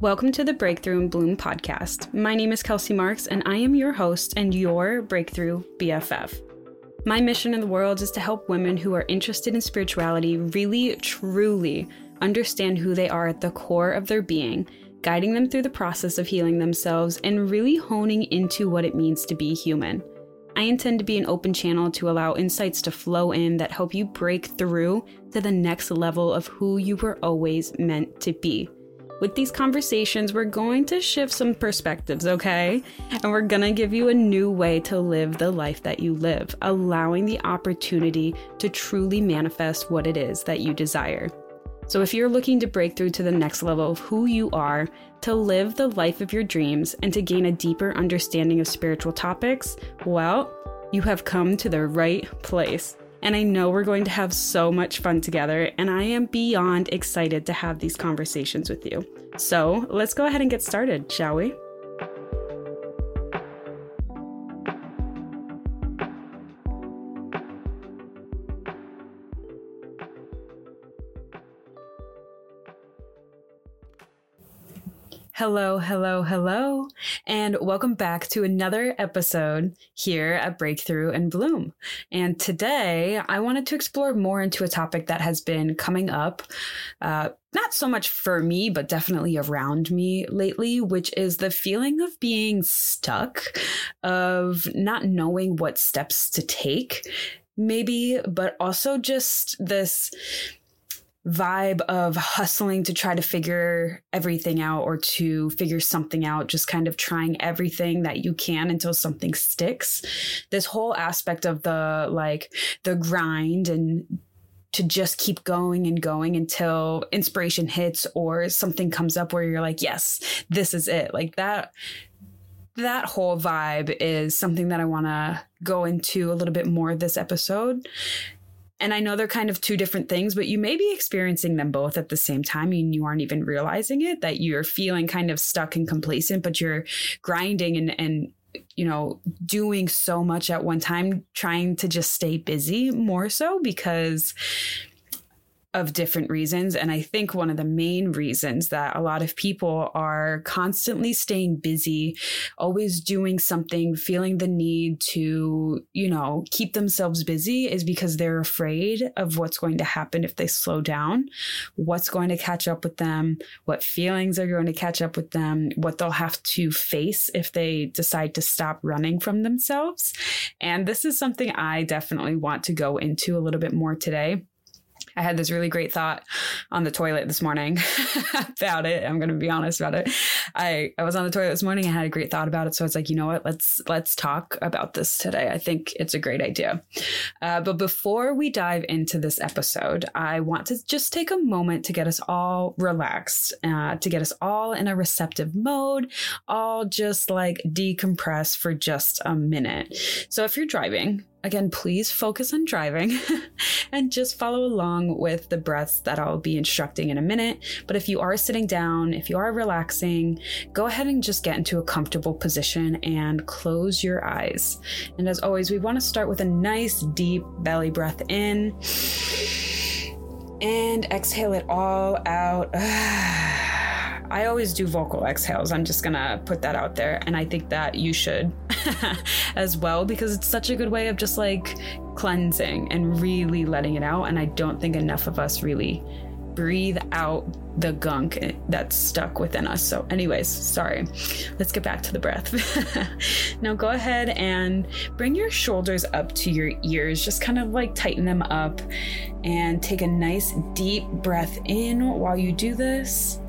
Welcome to the Breakthrough and Bloom podcast. My name is Kelsey Marks, and I am your host and your Breakthrough BFF. My mission in the world is to help women who are interested in spirituality really, truly understand who they are at the core of their being, guiding them through the process of healing themselves and really honing into what it means to be human. I intend to be an open channel to allow insights to flow in that help you break through to the next level of who you were always meant to be. With these conversations, we're going to shift some perspectives, okay? And we're gonna give you a new way to live the life that you live, allowing the opportunity to truly manifest what it is that you desire. So, if you're looking to break through to the next level of who you are, to live the life of your dreams, and to gain a deeper understanding of spiritual topics, well, you have come to the right place and I know we're going to have so much fun together, and I am beyond excited to have these conversations with you. So let's go ahead and get started, shall we? Hello, hello, hello, and welcome back to another episode here at Breakthrough and Bloom. And today I wanted to explore more into a topic that has been coming up, uh, not so much for me, but definitely around me lately, which is the feeling of being stuck, of not knowing what steps to take, maybe, but also just this vibe of hustling to try to figure everything out or to figure something out, just kind of trying everything that you can until something sticks. This whole aspect of the like the grind and to just keep going and going until inspiration hits or something comes up where you're like, yes, this is it. Like that that whole vibe is something that I want to go into a little bit more this episode and I know they're kind of two different things, but you may be experiencing them both at the same time and you aren't even realizing it that you're feeling kind of stuck and complacent, but you're grinding and, and you know, doing so much at one time, trying to just stay busy more so because of different reasons. And I think one of the main reasons that a lot of people are constantly staying busy, always doing something, feeling the need to, you know, keep themselves busy is because they're afraid of what's going to happen if they slow down, what's going to catch up with them, what feelings are going to catch up with them, what they'll have to face if they decide to stop running from themselves. And this is something I definitely want to go into a little bit more today I had this really great thought on the toilet this morning about it. I'm going to be honest about it. I, I was on the toilet this morning and had a great thought about it. So it's like, you know what? Let's, let's talk about this today. I think it's a great idea. Uh, but before we dive into this episode, I want to just take a moment to get us all relaxed, uh, to get us all in a receptive mode, all just like decompress for just a minute. So if you're driving, Again, please focus on driving and just follow along with the breaths that I'll be instructing in a minute. But if you are sitting down, if you are relaxing, go ahead and just get into a comfortable position and close your eyes. And as always, we want to start with a nice deep belly breath in and exhale it all out. I always do vocal exhales. I'm just gonna put that out there. And I think that you should as well because it's such a good way of just like cleansing and really letting it out. And I don't think enough of us really breathe out the gunk that's stuck within us. So, anyways, sorry. Let's get back to the breath. now, go ahead and bring your shoulders up to your ears. Just kind of like tighten them up and take a nice deep breath in while you do this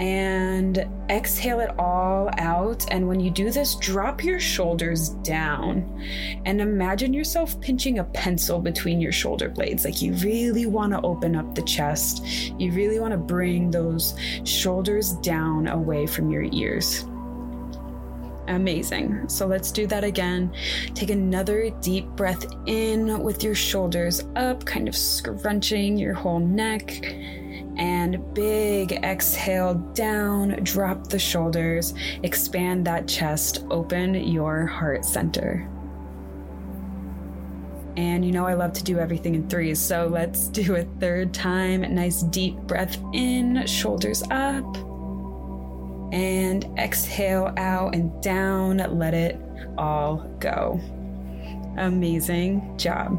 and exhale it all out. And when you do this, drop your shoulders down and imagine yourself pinching a pencil between your shoulder blades. Like you really want to open up the chest, you really want to bring those shoulders down away from your ears. Amazing. So let's do that again. Take another deep breath in with your shoulders up, kind of scrunching your whole neck and big exhale down, drop the shoulders, expand that chest, open your heart center. And you know, I love to do everything in threes, so let's do a third time. Nice deep breath in, shoulders up. And exhale out and down. Let it all go. Amazing job.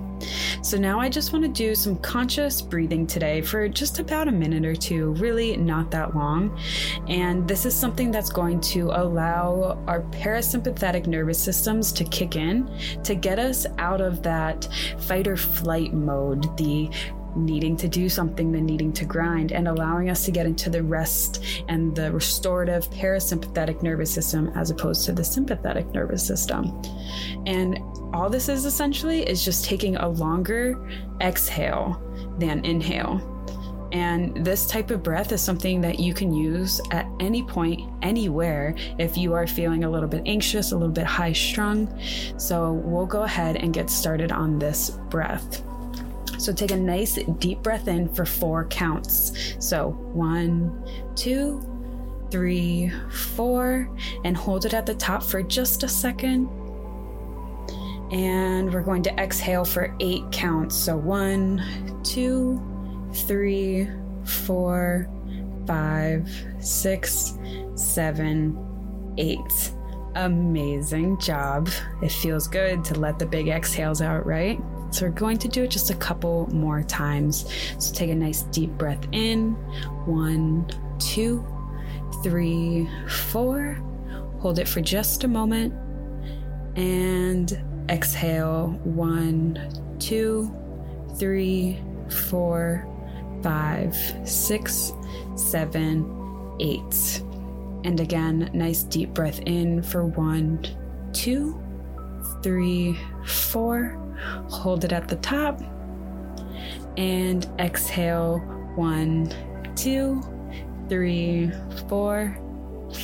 So now I just want to do some conscious breathing today for just about a minute or two, really not that long. And this is something that's going to allow our parasympathetic nervous systems to kick in to get us out of that fight or flight mode, the needing to do something than needing to grind and allowing us to get into the rest and the restorative parasympathetic nervous system as opposed to the sympathetic nervous system. And all this is essentially is just taking a longer exhale than inhale. And this type of breath is something that you can use at any point, anywhere, if you are feeling a little bit anxious, a little bit high strung. So we'll go ahead and get started on this breath. So take a nice deep breath in for four counts. So one, two, three, four, and hold it at the top for just a second. And we're going to exhale for eight counts. So one, two, three, four, five, six, seven, eight. Amazing job. It feels good to let the big exhales out, right? So we're going to do it just a couple more times. So take a nice deep breath in. One, two, three, four. Hold it for just a moment. And exhale. One, two, three, four, five, six, seven, eight. And again, nice deep breath in for one, two, three, four hold it at the top, and exhale one, two, three, four,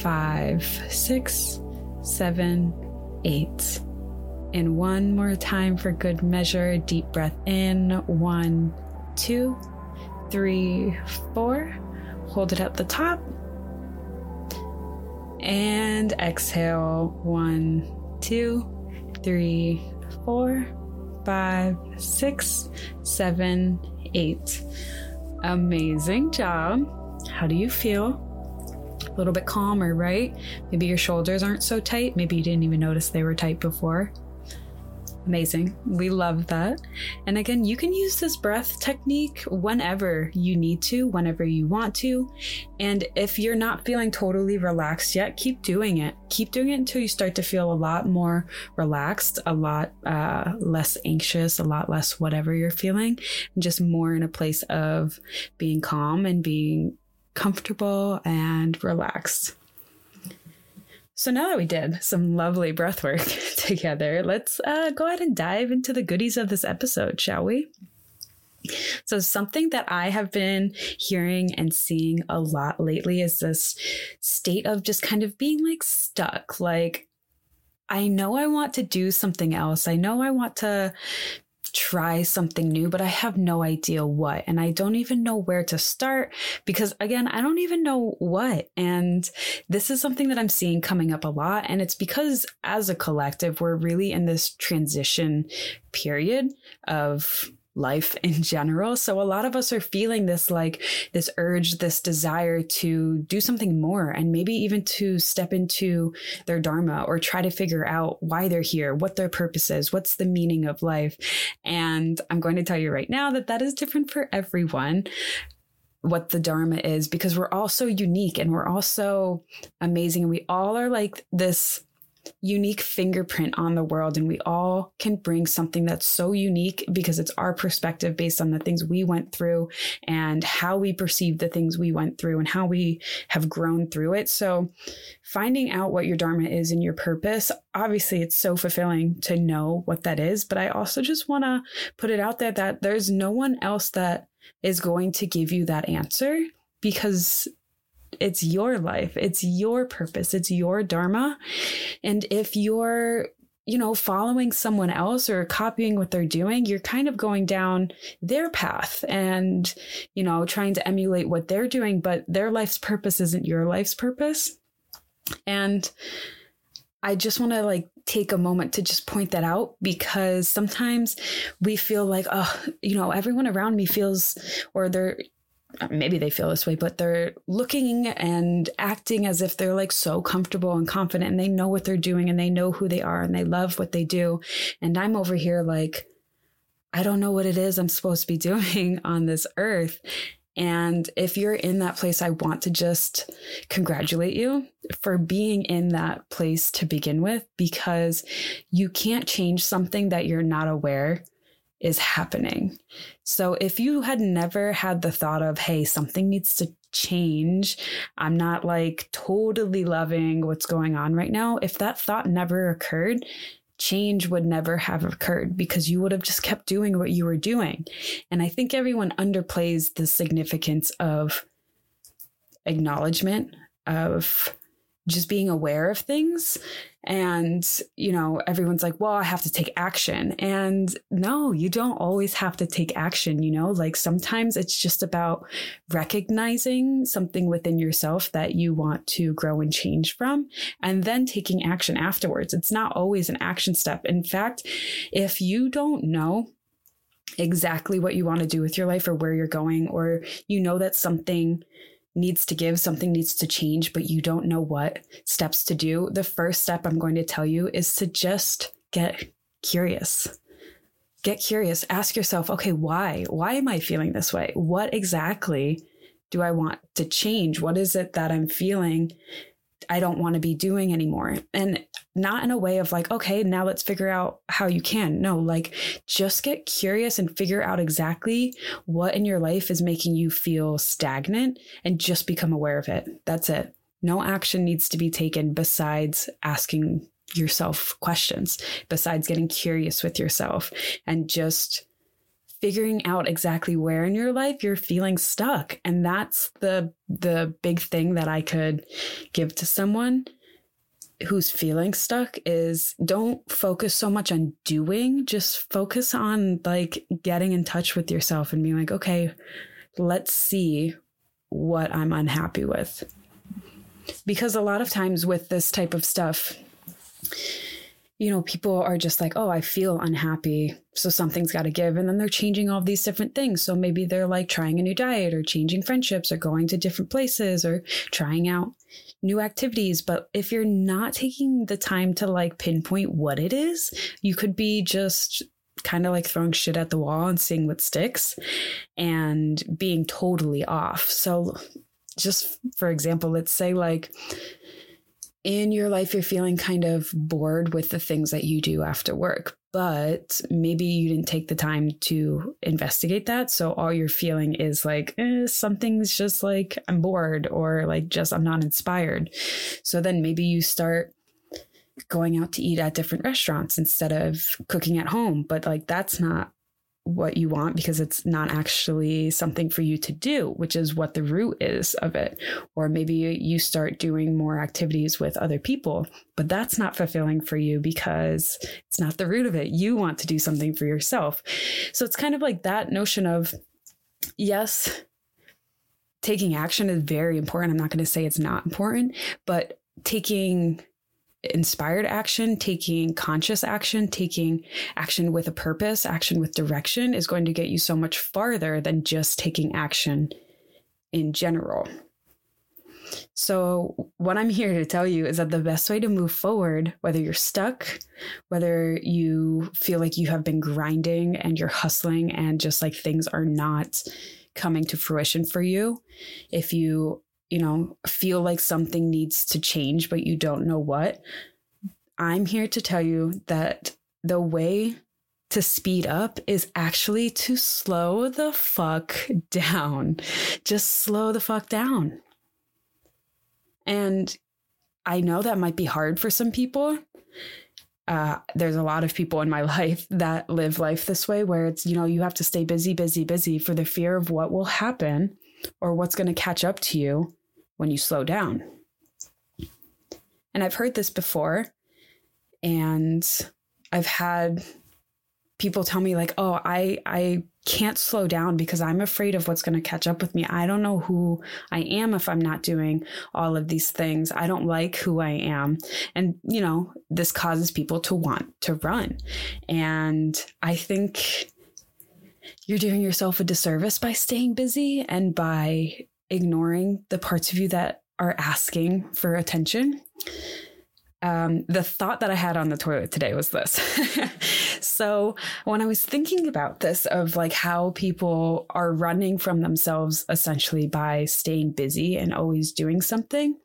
five, six, seven, eight. And one more time for good measure. Deep breath in. One, two, three, four. Hold it at the top. And exhale. One, two, three, four, five, six, seven, eight. Amazing job. How do you feel? A little bit calmer, right? Maybe your shoulders aren't so tight. Maybe you didn't even notice they were tight before. Amazing. We love that. And again, you can use this breath technique whenever you need to, whenever you want to. And if you're not feeling totally relaxed yet, keep doing it. Keep doing it until you start to feel a lot more relaxed, a lot uh, less anxious, a lot less whatever you're feeling, and just more in a place of being calm and being comfortable and relaxed. So now that we did some lovely breath work together, let's uh, go ahead and dive into the goodies of this episode, shall we? So, something that I have been hearing and seeing a lot lately is this state of just kind of being like stuck. Like, I know I want to do something else. I know I want to try something new, but I have no idea what. And I don't even know where to start because, again, I don't even know what. And this is something that I'm seeing coming up a lot. And it's because, as a collective, we're really in this transition period of life in general. So a lot of us are feeling this like this urge, this desire to do something more and maybe even to step into their dharma or try to figure out why they're here, what their purpose is, what's the meaning of life. And I'm going to tell you right now that that is different for everyone what the Dharma is because we're all so unique and we're all so amazing. And we all are like this unique fingerprint on the world and we all can bring something that's so unique because it's our perspective based on the things we went through and how we perceive the things we went through and how we have grown through it. So finding out what your dharma is and your purpose obviously it's so fulfilling to know what that is but i also just want to put it out there that there's no one else that is going to give you that answer because it's your life, it's your purpose, it's your dharma. And if you're you know, following someone else or copying what they're doing, you're kind of going down their path and, you know, trying to emulate what they're doing, but their life's purpose isn't your life's purpose. And I just want to like take a moment to just point that out because sometimes we feel like, oh, you know, everyone around me feels or they're maybe they feel this way, but they're looking and acting as if they're like so comfortable and confident and they know what they're doing and they know who they are and they love what they do. And I'm over here like, I don't know what it is I'm supposed to be doing on this earth. And if you're in that place, I want to just congratulate you for being in that place to begin with, because you can't change something that you're not aware is happening. So if you had never had the thought of, hey, something needs to change, I'm not like totally loving what's going on right now, if that thought never occurred, change would never have occurred because you would have just kept doing what you were doing. And I think everyone underplays the significance of acknowledgement, of just being aware of things. And, you know, everyone's like, well, I have to take action. And no, you don't always have to take action. You know, like sometimes it's just about recognizing something within yourself that you want to grow and change from, and then taking action afterwards. It's not always an action step. In fact, if you don't know, exactly what you want to do with your life or where you're going, or you know that something needs to give, something needs to change, but you don't know what steps to do, the first step I'm going to tell you is to just get curious. Get curious. Ask yourself, okay, why? Why am I feeling this way? What exactly do I want to change? What is it that I'm feeling I don't want to be doing anymore? And not in a way of like, okay, now let's figure out how you can. No, like just get curious and figure out exactly what in your life is making you feel stagnant and just become aware of it. That's it. No action needs to be taken besides asking yourself questions, besides getting curious with yourself and just figuring out exactly where in your life you're feeling stuck. And that's the the big thing that I could give to someone who's feeling stuck is don't focus so much on doing, just focus on like getting in touch with yourself and being like, okay, let's see what I'm unhappy with. Because a lot of times with this type of stuff, you know, people are just like, oh, I feel unhappy. So something's got to give. And then they're changing all these different things. So maybe they're like trying a new diet or changing friendships or going to different places or trying out new activities. But if you're not taking the time to like pinpoint what it is, you could be just kind of like throwing shit at the wall and seeing what sticks and being totally off. So, just for example, let's say like, in your life you're feeling kind of bored with the things that you do after work, but maybe you didn't take the time to investigate that. So all you're feeling is like, eh, something's just like, I'm bored or like just I'm not inspired. So then maybe you start going out to eat at different restaurants instead of cooking at home. But like, that's not what you want because it's not actually something for you to do, which is what the root is of it. Or maybe you start doing more activities with other people, but that's not fulfilling for you because it's not the root of it. You want to do something for yourself. So it's kind of like that notion of, yes, taking action is very important. I'm not going to say it's not important, but taking inspired action, taking conscious action, taking action with a purpose, action with direction is going to get you so much farther than just taking action in general. So, what I'm here to tell you is that the best way to move forward, whether you're stuck, whether you feel like you have been grinding and you're hustling and just like things are not coming to fruition for you, if you you know, feel like something needs to change, but you don't know what, I'm here to tell you that the way to speed up is actually to slow the fuck down. Just slow the fuck down. And I know that might be hard for some people. Uh, there's a lot of people in my life that live life this way where it's, you know, you have to stay busy, busy, busy for the fear of what will happen or what's going to catch up to you when you slow down. And I've heard this before, and I've had people tell me like, "Oh, I I can't slow down because I'm afraid of what's going to catch up with me. I don't know who I am if I'm not doing all of these things. I don't like who I am." And, you know, this causes people to want to run. And I think you're doing yourself a disservice by staying busy and by ignoring the parts of you that are asking for attention. Um, the thought that I had on the toilet today was this. so, when I was thinking about this, of like how people are running from themselves essentially by staying busy and always doing something,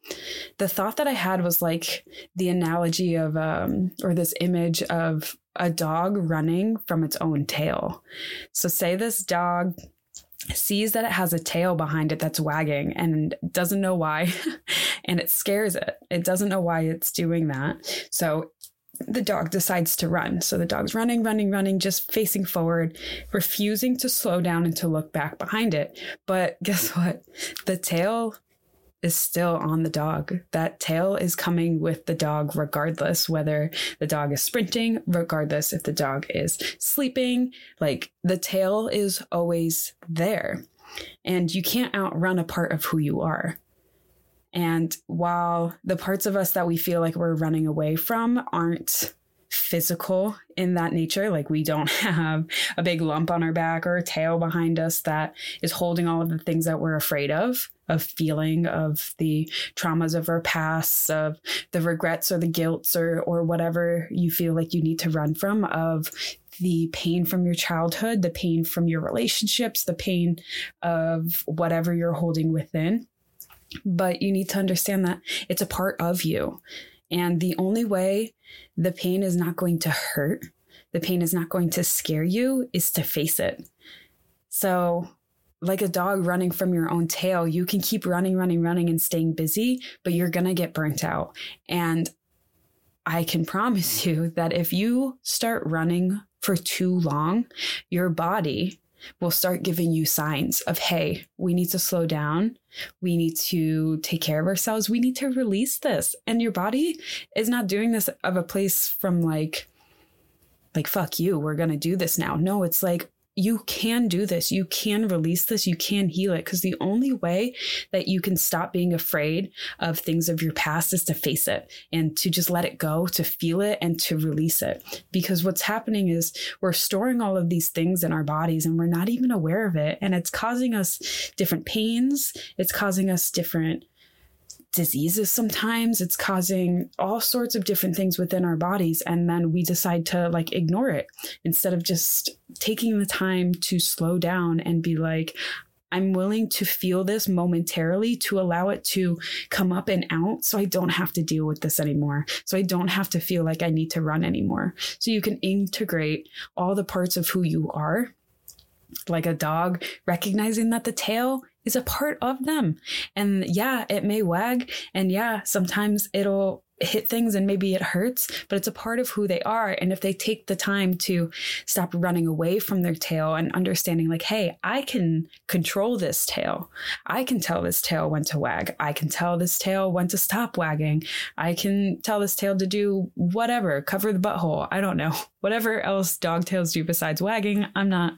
the thought that I had was like the analogy of, um, or this image of a dog running from its own tail. So, say this dog sees that it has a tail behind it that's wagging and doesn't know why and it scares it. It doesn't know why it's doing that. So the dog decides to run. So the dog's running, running, running, just facing forward, refusing to slow down and to look back behind it. But guess what? The tail is still on the dog. That tail is coming with the dog, regardless whether the dog is sprinting, regardless if the dog is sleeping. Like the tail is always there. And you can't outrun a part of who you are. And while the parts of us that we feel like we're running away from aren't physical in that nature. Like we don't have a big lump on our back or a tail behind us that is holding all of the things that we're afraid of, of feeling, of the traumas of our past, of the regrets or the guilts or or whatever you feel like you need to run from, of the pain from your childhood, the pain from your relationships, the pain of whatever you're holding within. But you need to understand that it's a part of you. And the only way the pain is not going to hurt, the pain is not going to scare you, is to face it. So, like a dog running from your own tail, you can keep running, running, running and staying busy, but you're going to get burnt out. And I can promise you that if you start running for too long, your body will start giving you signs of, hey, we need to slow down. We need to take care of ourselves. We need to release this. And your body is not doing this of a place from like, like, fuck you, we're going to do this now. No, it's like, you can do this. You can release this. You can heal it. Because the only way that you can stop being afraid of things of your past is to face it and to just let it go, to feel it and to release it. Because what's happening is we're storing all of these things in our bodies and we're not even aware of it. And it's causing us different pains. It's causing us different diseases sometimes it's causing all sorts of different things within our bodies and then we decide to like ignore it instead of just taking the time to slow down and be like I'm willing to feel this momentarily to allow it to come up and out so I don't have to deal with this anymore. So I don't have to feel like I need to run anymore. So you can integrate all the parts of who you are like a dog, recognizing that the tail is a part of them. And yeah, it may wag. And yeah, sometimes it'll hit things and maybe it hurts, but it's a part of who they are. And if they take the time to stop running away from their tail and understanding, like, hey, I can control this tail. I can tell this tail when to wag. I can tell this tail when to stop wagging. I can tell this tail to do whatever, cover the butthole. I don't know. Whatever else dog tails do besides wagging, I'm not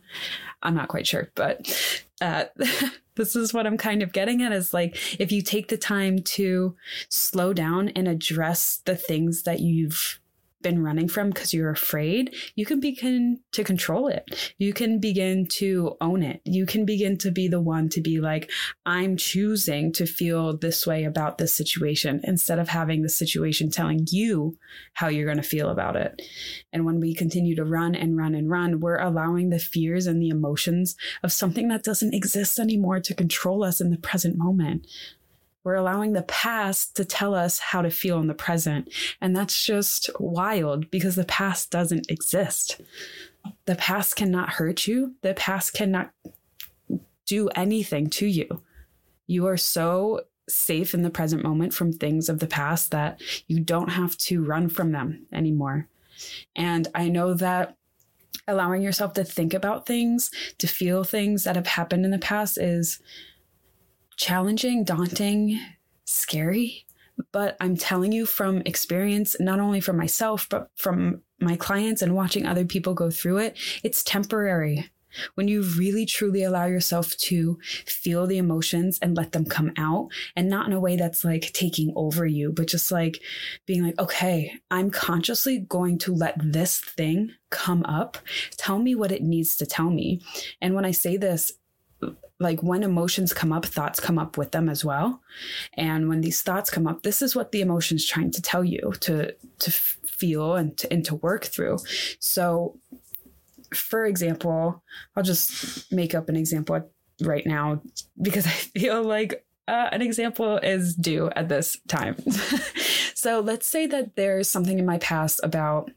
I'm not quite sure, but uh this is what I'm kind of getting at is like if you take the time to slow down and address the things that you've been running from because you're afraid, you can begin to control it. You can begin to own it. You can begin to be the one to be like, I'm choosing to feel this way about this situation instead of having the situation telling you how you're going to feel about it. And when we continue to run and run and run, we're allowing the fears and the emotions of something that doesn't exist anymore to control us in the present moment. We're allowing the past to tell us how to feel in the present. And that's just wild because the past doesn't exist. The past cannot hurt you, the past cannot do anything to you. You are so safe in the present moment from things of the past that you don't have to run from them anymore. And I know that allowing yourself to think about things, to feel things that have happened in the past is challenging, daunting, scary. But I'm telling you from experience, not only from myself, but from my clients and watching other people go through it, it's temporary. when you really truly allow yourself to feel the emotions and let them come out and not in a way that's like taking over you, but just like being like, okay, I'm consciously going to let this thing come up. Tell me what it needs to tell me. And when I say this, like when emotions come up, thoughts come up with them as well. And when these thoughts come up, this is what the emotion's trying to tell you to to feel and to, and to work through. So for example, I'll just make up an example right now because I feel like uh, an example is due at this time. so let's say that there's something in my past about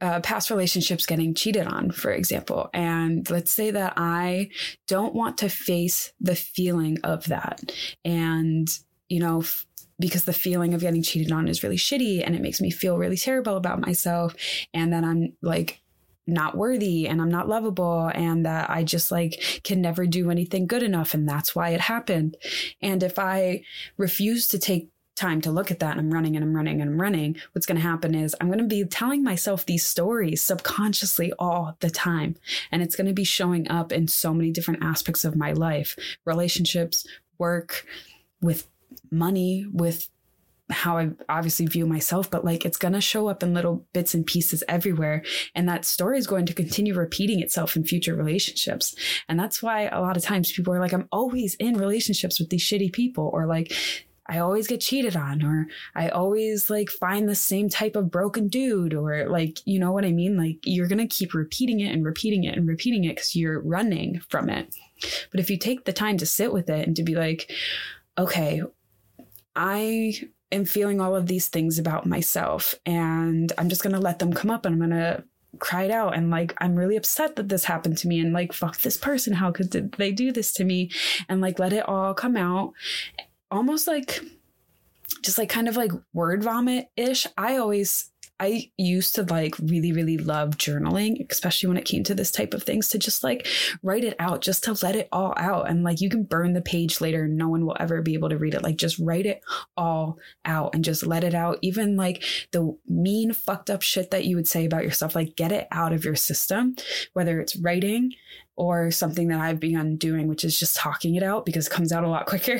uh, past relationships getting cheated on, for example. And let's say that I don't want to face the feeling of that. And, you know, f- because the feeling of getting cheated on is really shitty and it makes me feel really terrible about myself. And that I'm like, not worthy and I'm not lovable and that I just like can never do anything good enough and that's why it happened. And if I refuse to take time to look at that and I'm running and I'm running and I'm running, what's going to happen is I'm going to be telling myself these stories subconsciously all the time. And it's going to be showing up in so many different aspects of my life relationships, work, with money, with how I obviously view myself, but like it's going to show up in little bits and pieces everywhere. And that story is going to continue repeating itself in future relationships. And that's why a lot of times people are like, I'm always in relationships with these shitty people, or like, I always get cheated on, or I always like find the same type of broken dude, or like, you know what I mean? Like, you're going to keep repeating it and repeating it and repeating it because you're running from it. But if you take the time to sit with it and to be like, okay, I am feeling all of these things about myself, and I'm just going to let them come up and I'm going to cried out and like i'm really upset that this happened to me and like fuck this person how could they do this to me and like let it all come out almost like just like kind of like word vomit ish. I always I used to like really, really love journaling, especially when it came to this type of things, to just like write it out, just to let it all out. And like you can burn the page later and no one will ever be able to read it. Like just write it all out and just let it out. Even like the mean, fucked up shit that you would say about yourself, like get it out of your system, whether it's writing or something that I've begun doing, which is just talking it out because it comes out a lot quicker.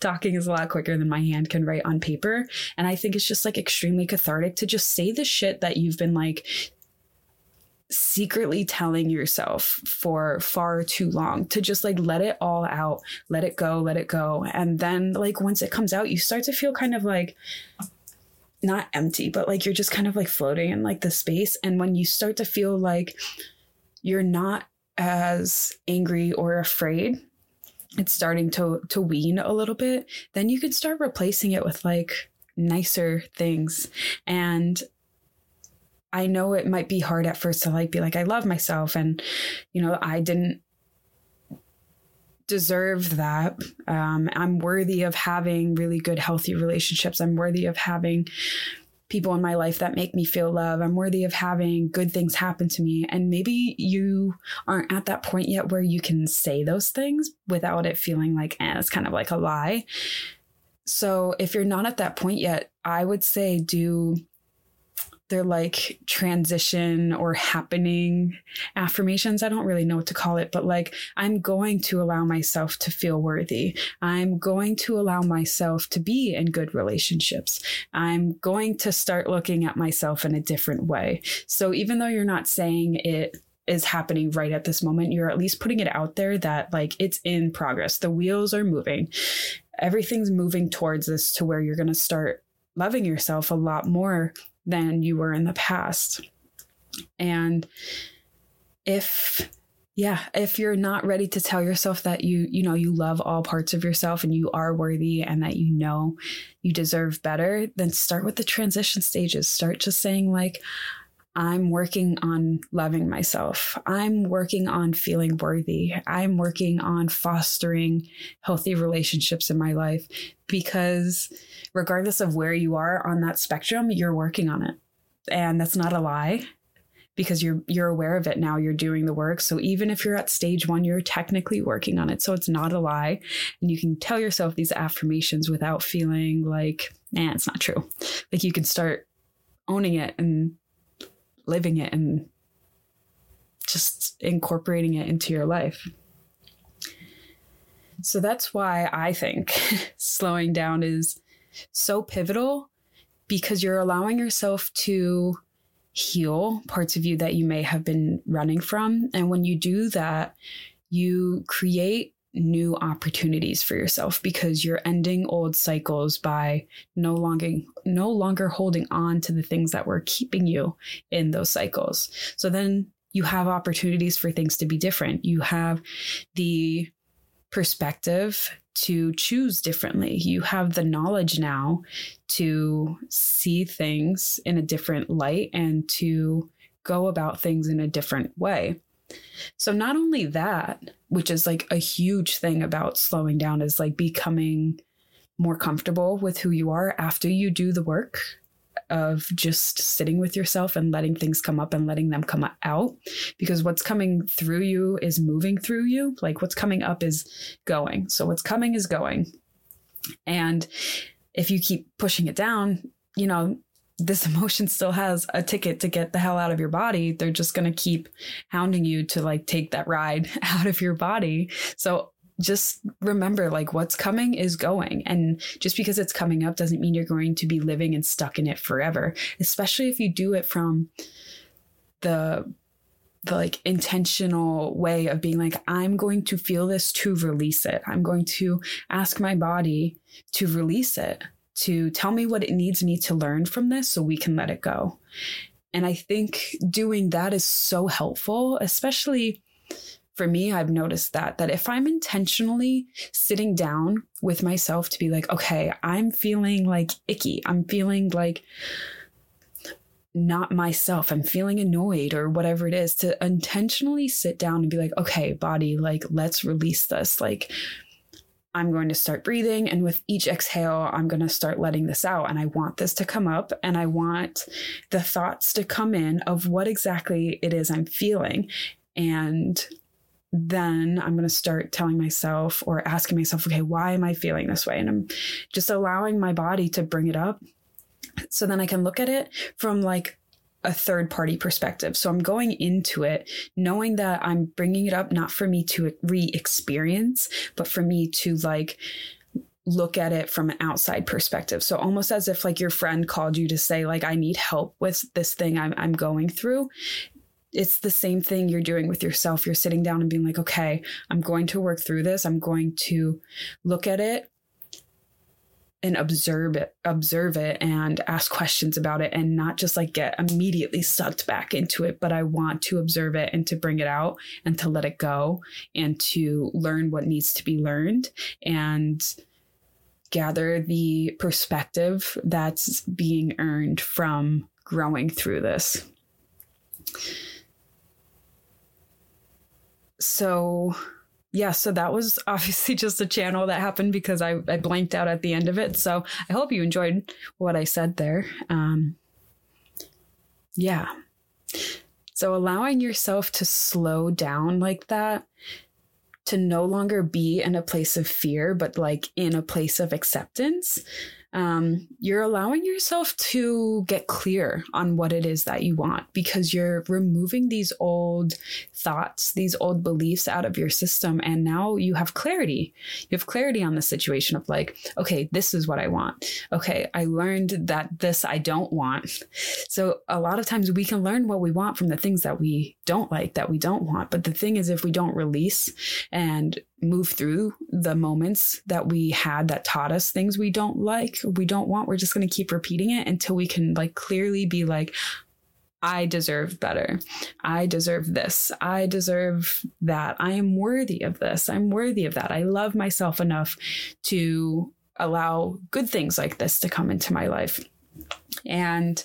talking is a lot quicker than my hand can write on paper. And I think it's just like extremely cathartic to just say the shit that you've been like secretly telling yourself for far too long to just like let it all out, let it go, let it go. And then like once it comes out, you start to feel kind of like not empty, but like you're just kind of like floating in like the space. And when you start to feel like you're not as angry or afraid it's starting to to wean a little bit then you can start replacing it with like nicer things. And i know it might be hard at first to like be like i love myself and you know i didn't deserve that. Um, i'm worthy of having really good healthy relationships. I'm worthy of having people in my life that make me feel love. I'm worthy of having good things happen to me. And maybe you aren't at that point yet where you can say those things without it feeling like, eh, it's kind of like a lie. So if you're not at that point yet, I would say do they're like transition or happening affirmations. I don't really know what to call it, but like I'm going to allow myself to feel worthy. I'm going to allow myself to be in good relationships. I'm going to start looking at myself in a different way. So even though you're not saying it is happening right at this moment, you're at least putting it out there that like it's in progress. The wheels are moving. Everything's moving towards this to where you're going to start loving yourself a lot more than you were in the past. And if yeah, if you're not ready to tell yourself that you, you know, you love all parts of yourself and you are worthy and that you know you deserve better, then start with the transition stages. Start just saying like I'm working on loving myself. I'm working on feeling worthy. I'm working on fostering healthy relationships in my life because regardless of where you are on that spectrum, you're working on it. And that's not a lie because you're you're aware of it now you're doing the work so even if you're at stage 1 you're technically working on it so it's not a lie and you can tell yourself these affirmations without feeling like nah it's not true like you can start owning it and living it and just incorporating it into your life. So that's why I think slowing down is so pivotal because you're allowing yourself to heal parts of you that you may have been running from. And when you do that, you create new opportunities for yourself because you're ending old cycles by no longer no longer holding on to the things that were keeping you in those cycles. So then you have opportunities for things to be different. You have the perspective to choose differently. You have the knowledge now to see things in a different light and to go about things in a different way. So, not only that, which is like a huge thing about slowing down, is like becoming more comfortable with who you are after you do the work of just sitting with yourself and letting things come up and letting them come out. Because what's coming through you is moving through you. Like what's coming up is going. So what's coming is going. And if you keep pushing it down you know this emotion still has a ticket to get the hell out of your body they're just going to keep hounding you to like take that ride out of your body. So just remember like what's coming is going and just because it's coming up doesn't mean you're going to be living and stuck in it forever especially if you do it from the the like intentional way of being like i'm going to feel this to release it. I'm going to ask my body to release it to tell me what it needs me to learn from this so we can let it go and i think doing that is so helpful especially for me, I've noticed that that if I'm intentionally sitting down with myself to be like, okay, I'm feeling like icky. I'm feeling like not myself. I'm feeling annoyed or whatever it is to intentionally sit down and be like, okay, body, like let's release this. Like I'm going to start breathing and with each exhale, I'm going to start letting this out and I want this to come up and I want the thoughts to come in of what exactly it is I'm feeling and then I'm going to start telling myself or asking myself, okay, why am I feeling this way? And I'm just allowing my body to bring it up. So then I can look at it from like a third party perspective. So I'm going into it knowing that I'm bringing it up not for me to re experience, but for me to like look at it from an outside perspective. So almost as if like your friend called you to say like I need help with this thing I'm I'm going through it's the same thing you're doing with yourself. You're sitting down and being like, okay, I'm going to work through this. I'm going to look at it and observe it, observe it and ask questions about it and not just like get immediately sucked back into it, but I want to observe it and to bring it out and to let it go and to learn what needs to be learned and gather the perspective that's being earned from growing through this. So yeah, so that was obviously just a channel that happened because I, I blanked out at the end of it. So I hope you enjoyed what I said there. Um, yeah. So allowing yourself to slow down like that, to no longer be in a place of fear, but like in a place of acceptance, um, you're allowing yourself to get clear on what it is that you want because you're removing these old thoughts, these old beliefs out of your system. And now you have clarity. You have clarity on the situation of like, okay, this is what I want. Okay, I learned that this I don't want. So a lot of times we can learn what we want from the things that we don't like, that we don't want. But the thing is, if we don't release and move through the moments that we had that taught us things we don't like, we don't want, we're just going to keep repeating it until we can like clearly be like, I deserve better. I deserve this. I deserve that. I am worthy of this. I'm worthy of that. I love myself enough to allow good things like this to come into my life. And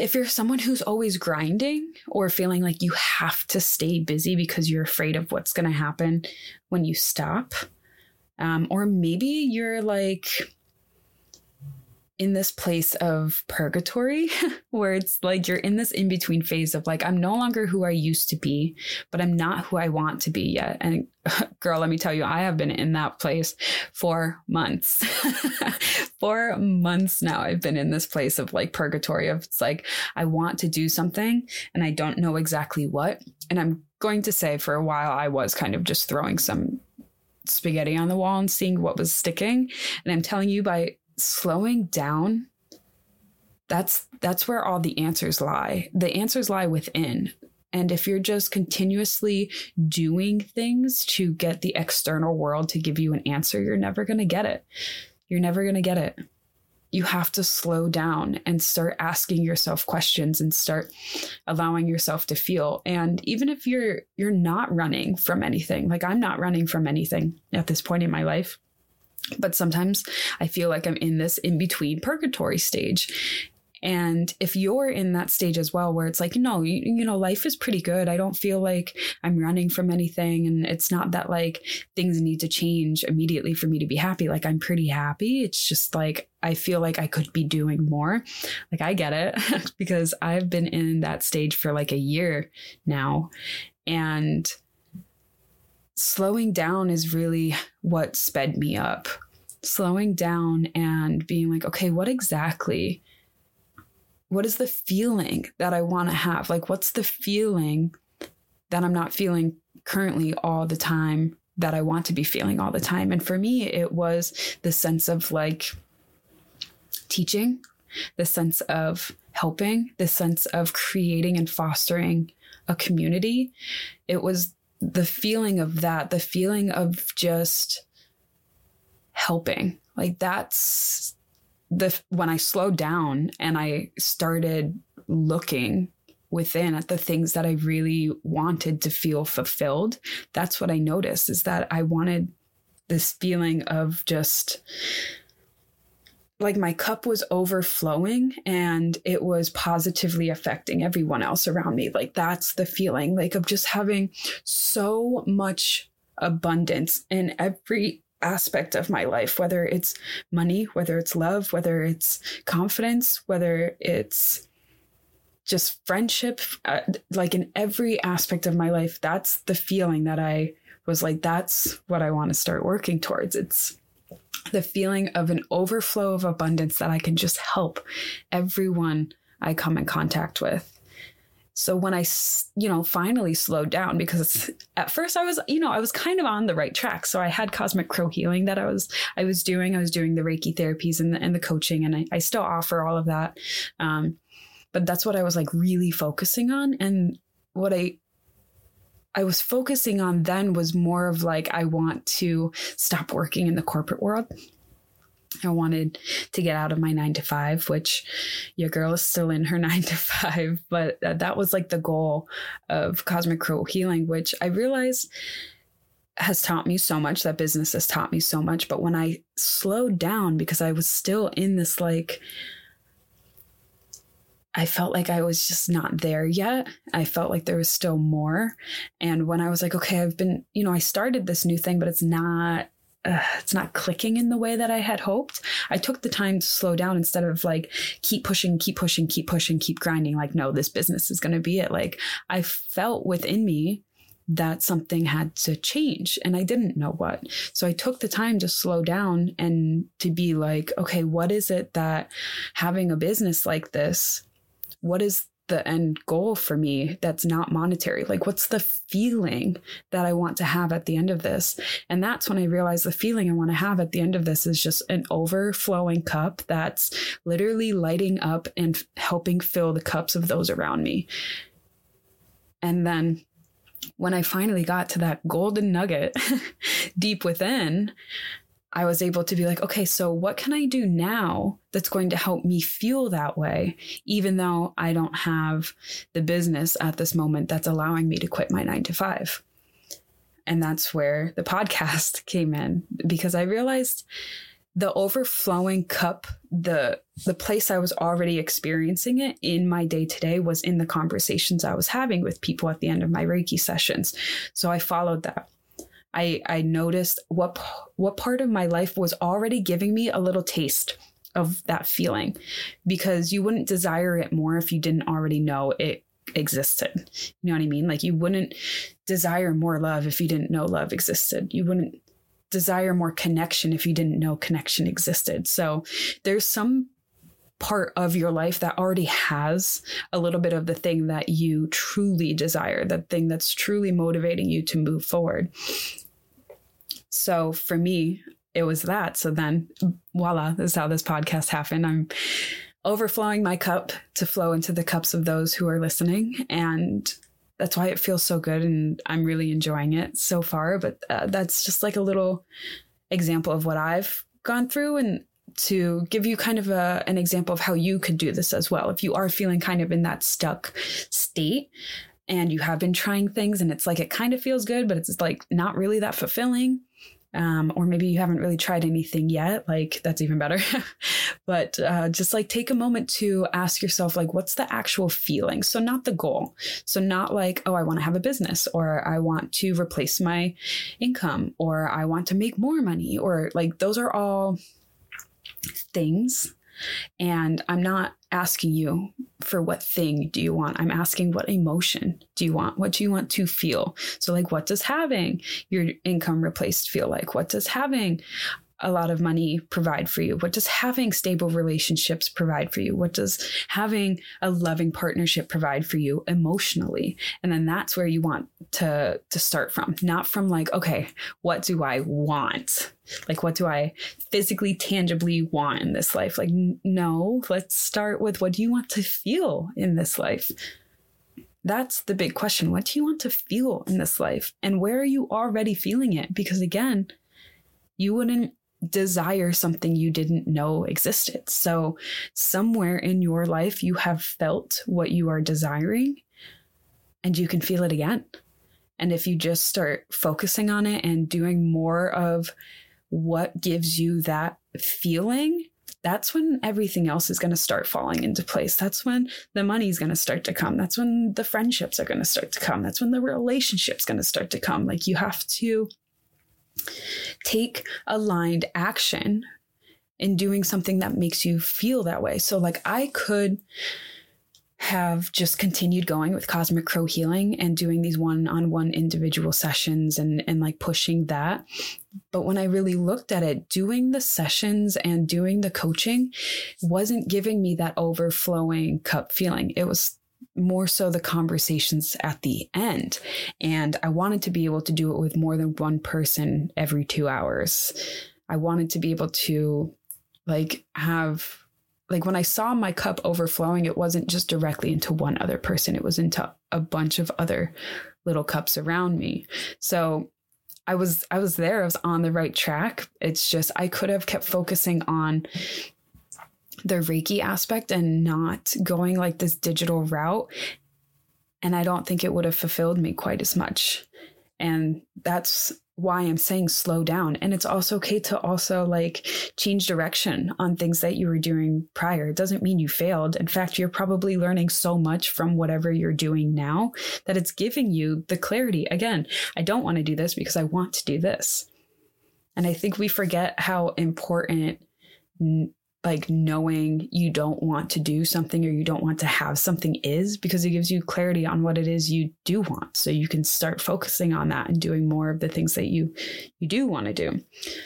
if you're someone who's always grinding or feeling like you have to stay busy because you're afraid of what's going to happen when you stop, um, or maybe you're like in this place of purgatory where it's like you're in this in between phase of like, I'm no longer who I used to be, but I'm not who I want to be yet. And girl, let me tell you, I have been in that place for months. for months now, I've been in this place of like purgatory of it's like, I want to do something and I don't know exactly what. And I'm going to say for a while, I was kind of just throwing some spaghetti on the wall and seeing what was sticking. And I'm telling you, by slowing down that's that's where all the answers lie. The answers lie within. And if you're just continuously doing things to get the external world to give you an answer you're never going to get it. You're never going to get it you have to slow down and start asking yourself questions and start allowing yourself to feel and even if you're you're not running from anything like i'm not running from anything at this point in my life but sometimes I feel like I'm in this in between purgatory stage. And if you're in that stage as well, where it's like, no, you, you, know, life is pretty good. I don't feel like I'm running from anything. And it's not that like things need to change immediately for me to be happy. Like I'm pretty happy. It's just like, I feel like I could be doing more. Like I get it because I've been in that stage for like a year now. And slowing down is really what sped me up. Slowing down and being like, okay, what exactly? What is the feeling that I want to have? Like, what's the feeling that I'm not feeling currently all the time that I want to be feeling all the time? And for me, it was the sense of like teaching, the sense of helping, the sense of creating and fostering a community. It was the feeling of that, the feeling of just helping, like that's the when I slowed down and I started looking within at the things that I really wanted to feel fulfilled, that's what I noticed is that I wanted this feeling of just like my cup was overflowing and it was positively affecting everyone else around me. Like that's the feeling like of just having so much abundance in every aspect of my life, whether it's money, whether it's love, whether it's confidence, whether it's just friendship, uh, like in every aspect of my life, that's the feeling that I was like, that's what I want to start working towards. It's the feeling of an overflow of abundance that I can just help everyone I come in contact with. So when I, you know, finally slowed down because at first I was, you know, I was kind of on the right track. So I had cosmic crow healing that I was, I was doing. I was doing the Reiki therapies and the, and the coaching, and I, I still offer all of that. Um, but that's what I was like really focusing on. And what I I was focusing on then was more of like, I want to stop working in the corporate world. I wanted to get out of my nine to five, which your girl is still in her nine to five, but uh, that was like the goal of Cosmic Crow Healing, which I realized has taught me so much. That business has taught me so much. But when I slowed down because I was still in this like, I felt like I was just not there yet. I felt like there was still more. And when I was like, okay, I've been, you know, I started this new thing, but it's not uh, it's not clicking in the way that I had hoped. I took the time to slow down instead of like keep pushing, keep pushing, keep pushing, keep grinding. Like, no, this business is going to be it. Like, I felt within me that something had to change and I didn't know what. So I took the time to slow down and to be like, okay, what is it that having a business like this what is the end goal for me that's not monetary? Like, what's the feeling that I want to have at the end of this? And that's when I realized the feeling I want to have at the end of this is just an overflowing cup that's literally lighting up and helping fill the cups of those around me. And then when I finally got to that golden nugget deep within, I was able to be like, okay, so what can I do now that's going to help me feel that way, even though I don't have the business at this moment that's allowing me to quit my nine to five? And that's where the podcast came in because I realized the overflowing cup, the the place I was already experiencing it in my day to day was in the conversations I was having with people at the end of my Reiki sessions. So I followed that. I I noticed what what part of my life was already giving me a little taste of that feeling because you wouldn't desire it more if you didn't already know it existed. You know what I mean? Like you wouldn't desire more love if you didn't know love existed. You wouldn't desire more connection if you didn't know connection existed. So there's some part of your life that already has a little bit of the thing that you truly desire, the thing that's truly motivating you to move forward. So for me, it was that. So then, voila, this is how this podcast happened. I'm overflowing my cup to flow into the cups of those who are listening. And that's why it feels so good. And I'm really enjoying it so far. But uh, that's just like a little example of what I've gone through and to give you kind of a, an example of how you could do this as well. If you are feeling kind of in that stuck state, and you have been trying things and it's like it kind of feels good, but it's like not really that fulfilling um, or maybe you haven't really tried anything yet like that's even better. But uh, just like take a moment to ask yourself like what's the actual feeling? So not the goal. So not like oh i want to have a business or i want to replace my income or i want to make more money or like those are all things and I'm not asking you for what thing do you want. I'm asking what emotion do you want? What do you want to feel? So, like, what does having your income replaced feel like? What does having a lot of money provide for you? What does having stable relationships provide for you? What does having a loving partnership provide for you emotionally? And then that's where you want to to start from, not from like, okay, what do I want? Like what do I physically tangibly want in this life? Like no, let's start with what do you want to feel in this life? That's the big question. What do you want to feel in this life? And where are you already feeling it? Because again, you wouldn't desire something you didn't know existed. So, somewhere in your life, you have felt what you are desiring and you can feel it again. And if you just start focusing on it and doing more of what gives you that feeling, that's when everything else is going to start falling into place. That's when the money's going to start to come. That's when the friendships are going to start to come. That's when the relationship's going to start to come. Like you have to take aligned action in doing something that makes you feel that way. So, like, I could have just continued going with cosmic crow healing and doing these one-on-one individual sessions and and like pushing that but when i really looked at it doing the sessions and doing the coaching wasn't giving me that overflowing cup feeling it was more so the conversations at the end. And I wanted to be able to do it with more than one person every two hours. I wanted to be able to like have like when I saw my cup overflowing, it wasn't just directly into one other person, it was into a bunch of other little cups around me. So I was I was there, I was on the right track. It's just I could have kept focusing on the Reiki aspect and not going like this digital route. And I don't think it would have fulfilled me quite as much. And that's why I'm saying slow down. And it's also okay to also like change direction on things that you were doing prior. It doesn't mean you failed. In fact, you're probably learning so much from whatever you're doing now that it's giving you the clarity. Again, I don't want to do this because I want to do this. And I think we forget how important like knowing you don't want to do something or you don't want to have something is because it gives you clarity on what it is you do want. So you can start focusing on that and doing more of the things that you you do want to do.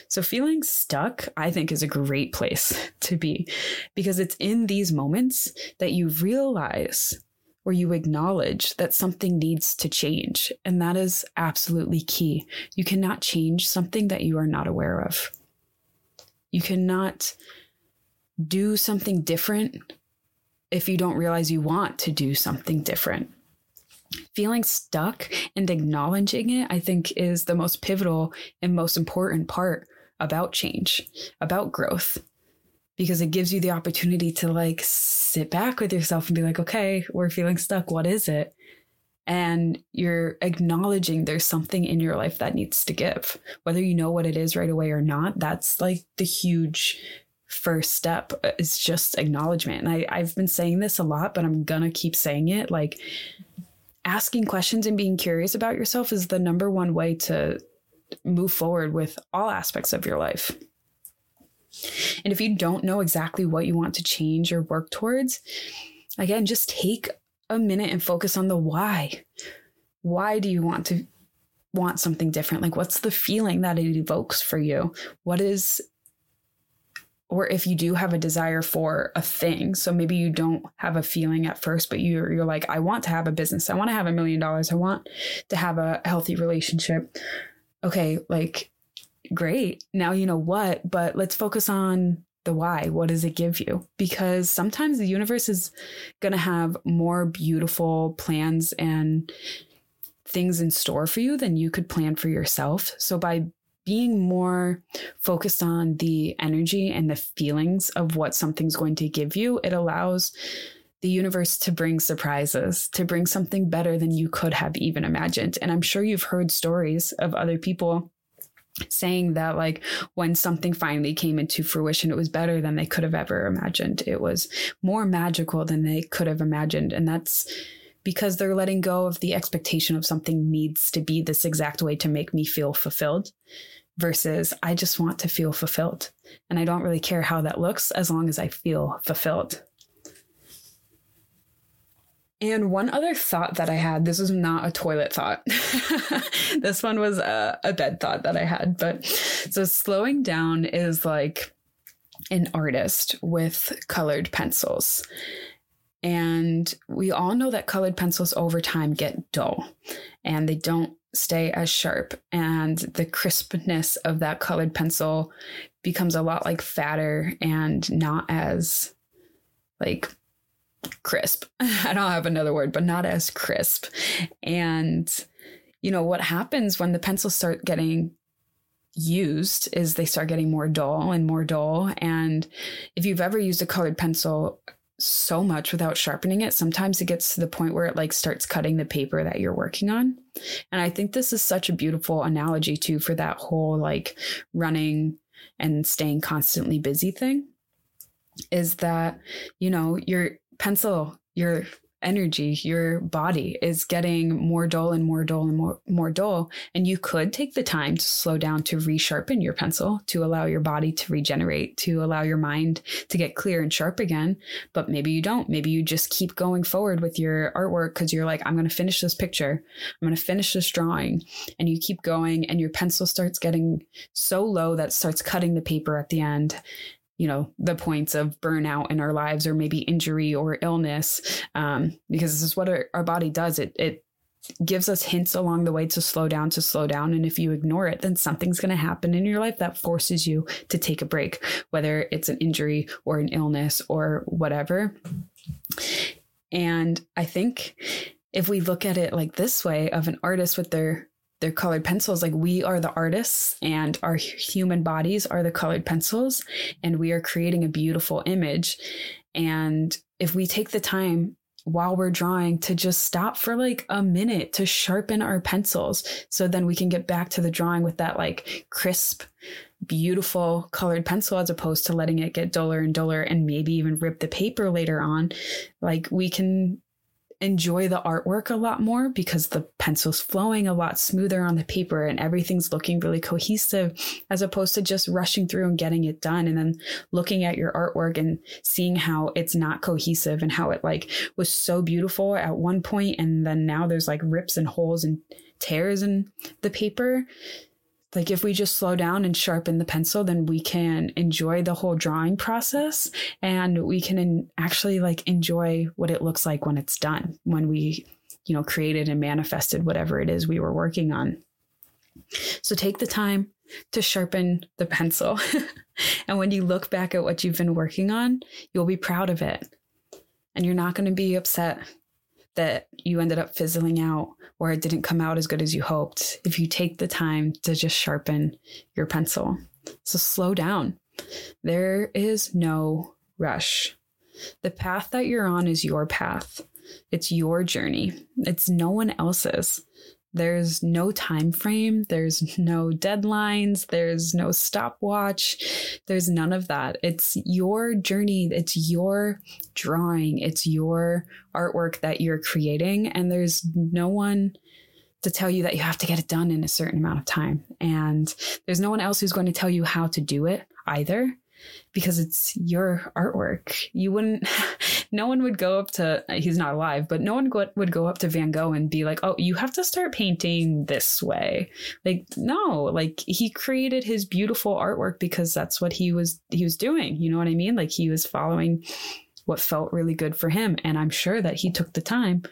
So feeling stuck i think is a great place to be because it's in these moments that you realize or you acknowledge that something needs to change and that is absolutely key. You cannot change something that you are not aware of. You cannot do something different if you don't realize you want to do something different. Feeling stuck and acknowledging it, I think, is the most pivotal and most important part about change, about growth, because it gives you the opportunity to like sit back with yourself and be like, okay, we're feeling stuck. What is it? And you're acknowledging there's something in your life that needs to give. Whether you know what it is right away or not, that's like the huge first step is just acknowledgement. And I, I've been saying this a lot, but I'm gonna keep saying it. Like asking questions and being curious about yourself is the number one way to move forward with all aspects of your life. And if you don't know exactly what you want to change or work towards, again, just take a minute and focus on the why. Why do you want to want something different? Like, what's the feeling that it evokes for you? What is, or if you do have a desire for a thing, so maybe you don't have a feeling at first, but you're you're like, I want to have a business. I want to have a million dollars. I want to have a healthy relationship. Okay, like, great. Now you know what, but let's focus on the why. What does it give you? Because sometimes the universe is going to have more beautiful plans and things in store for you than you could plan for yourself. So by being more focused on the energy and the feelings of what something's going to give you, it allows the universe to bring surprises, to bring something better than you could have even imagined. And I'm sure you've heard stories of other people saying that like when something finally came into fruition it was better than they could have ever imagined. It was more magical than they could have imagined. And that's because they're letting go of the expectation of something needs to be this exact way to make me feel fulfilled versus I just want to feel fulfilled. And I don't really care how that looks as long as I feel fulfilled. And one other thought that I had this was not a toilet thought. this one was a, a bed thought that I had. But so slowing down is like an artist with colored pencils. And we all know that colored pencils over time get dull and they don't stay as sharp. And the crispness of that colored pencil becomes a lot like fatter and not as like crisp. I don't have another word, but not as crisp. And, you know, what happens when the pencils start getting used is they start getting more dull and more dull. And if you've ever used a colored pencil, so much without sharpening it. Sometimes it gets to the point where it like starts cutting the paper that you're working on. And i think this is such a beautiful analogy too for that whole like running and staying constantly busy thing is that you know your pencil your energy, your body is getting more dull and more dull and more, more dull. And you could take the time to slow down to resharpen your pencil, to allow your body to regenerate, to allow your mind to get clear and sharp again. But maybe you don't. Maybe you just keep going forward with your artwork because you're like, I'm going to finish this picture. I'm going to finish this drawing. And you keep going and your pencil starts getting so low that starts cutting the paper at the end you know the points of burnout in our lives or maybe injury or illness um, because this is what our, our body does. It it gives us hints along the way to slow down to slow down. And if you ignore it then something's going to happen in your life that forces you to take a break whether it's an injury or an illness or whatever. And i think if we look at it like this way of an artist with their their colored pencils. Like we are the artists and our human bodies are the colored pencils and we are creating a beautiful image. And if we take the time while we're drawing to just stop for like a minute to sharpen our pencils so then we can get back to the drawing with that like crisp beautiful colored pencil as opposed to letting it get duller and duller and maybe even rip the paper later on. Like we can enjoy the artwork a lot more because the pencil's flowing a lot smoother on the paper and everything's looking really cohesive as opposed to just rushing through and getting it done and then looking at your artwork and seeing how it's not cohesive and how it like was so beautiful at one point and then now there's like rips and holes and tears in the paper like if we just slow down and sharpen the pencil then we can enjoy the whole drawing process and we can in, actually like enjoy what it looks like when it's done when we you know created and manifested whatever it is we were working on. So take the time to sharpen the pencil. And when you look back at what you've been working on you'll be proud of it. And you're not going to be upset that you ended up fizzling out or it didn't come out as good as you hoped if you take the time to just sharpen your pencil. So slow down. There is no rush. The path that you're on is your path. It's your journey. It's no one else's. There's no time frame, there's no deadlines, there's no stopwatch, there's none of that. It's your journey, it's your drawing, it's your artwork that you're creating, and there's no one to tell you that you have to get it done in a certain amount of time. And there's no one else who's going to tell you how to do it either. Because it's your artwork. You wouldn't, no one would go up to, he's not alive, but no one would go up to Van Gogh and be like, oh, you have to start painting this way. Like, no, like he created his beautiful artwork because that's what he was, he was doing. You know what I mean? Like he was following what felt really good for him. And I'm sure that he took the time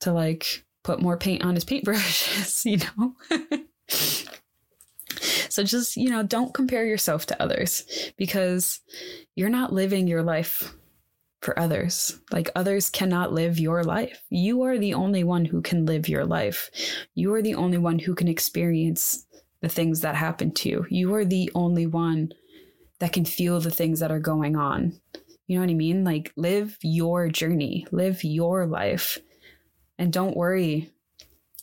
to like put more paint on his paintbrushes, you know? so just, you know, don't compare yourself to others because you're not living your life for others. Like others cannot live your life. You are the only one who can live your life. You are the only one who can experience the things that happen to you. You are the only one that can feel the things that are going on. You know what I mean? Like live your journey, live your life. And don't worry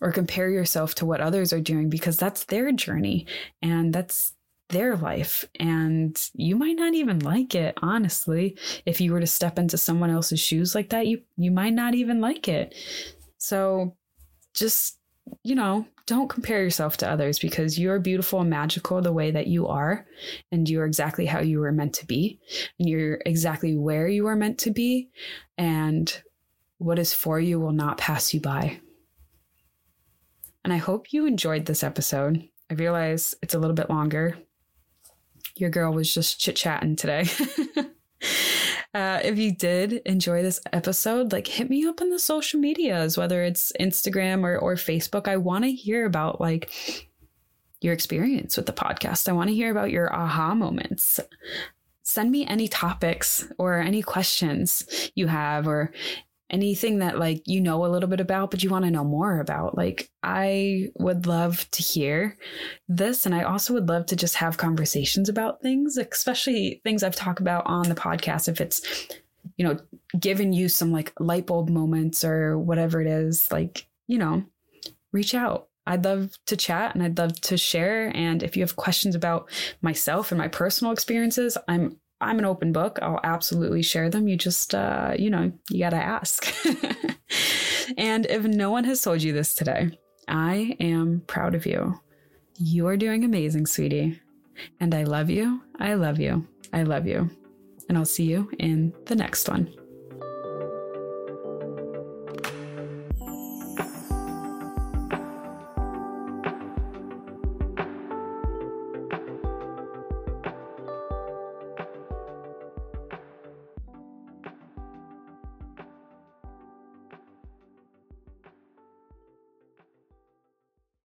or compare yourself to what others are doing because that's their journey and that's their life. And you might not even like it, honestly. If you were to step into someone else's shoes like that, you, you might not even like it. So just, you know, don't compare yourself to others because you're beautiful and magical the way that you are. And you're exactly how you were meant to be. And you're exactly where you were meant to be. And what is for you will not pass you by. And I hope you enjoyed this episode. I realize it's a little bit longer. Your girl was just chit chatting today. uh, if you did enjoy this episode, like hit me up on the social medias, whether it's Instagram or, or Facebook. I want to hear about like your experience with the podcast. I want to hear about your aha moments send me any topics or any questions you have or anything that like you know a little bit about but you want to know more about like i would love to hear this and i also would love to just have conversations about things especially things i've talked about on the podcast if it's you know given you some like light bulb moments or whatever it is like you know reach out I'd love to chat and I'd love to share. And if you have questions about myself and my personal experiences, I'm I'm an open book. I'll absolutely share them. You just, uh, you know, you got to ask. and if no one has told you this today, I am proud of you. You are doing amazing, sweetie. And I love you. I love you. I love you. And I'll see you in the next one.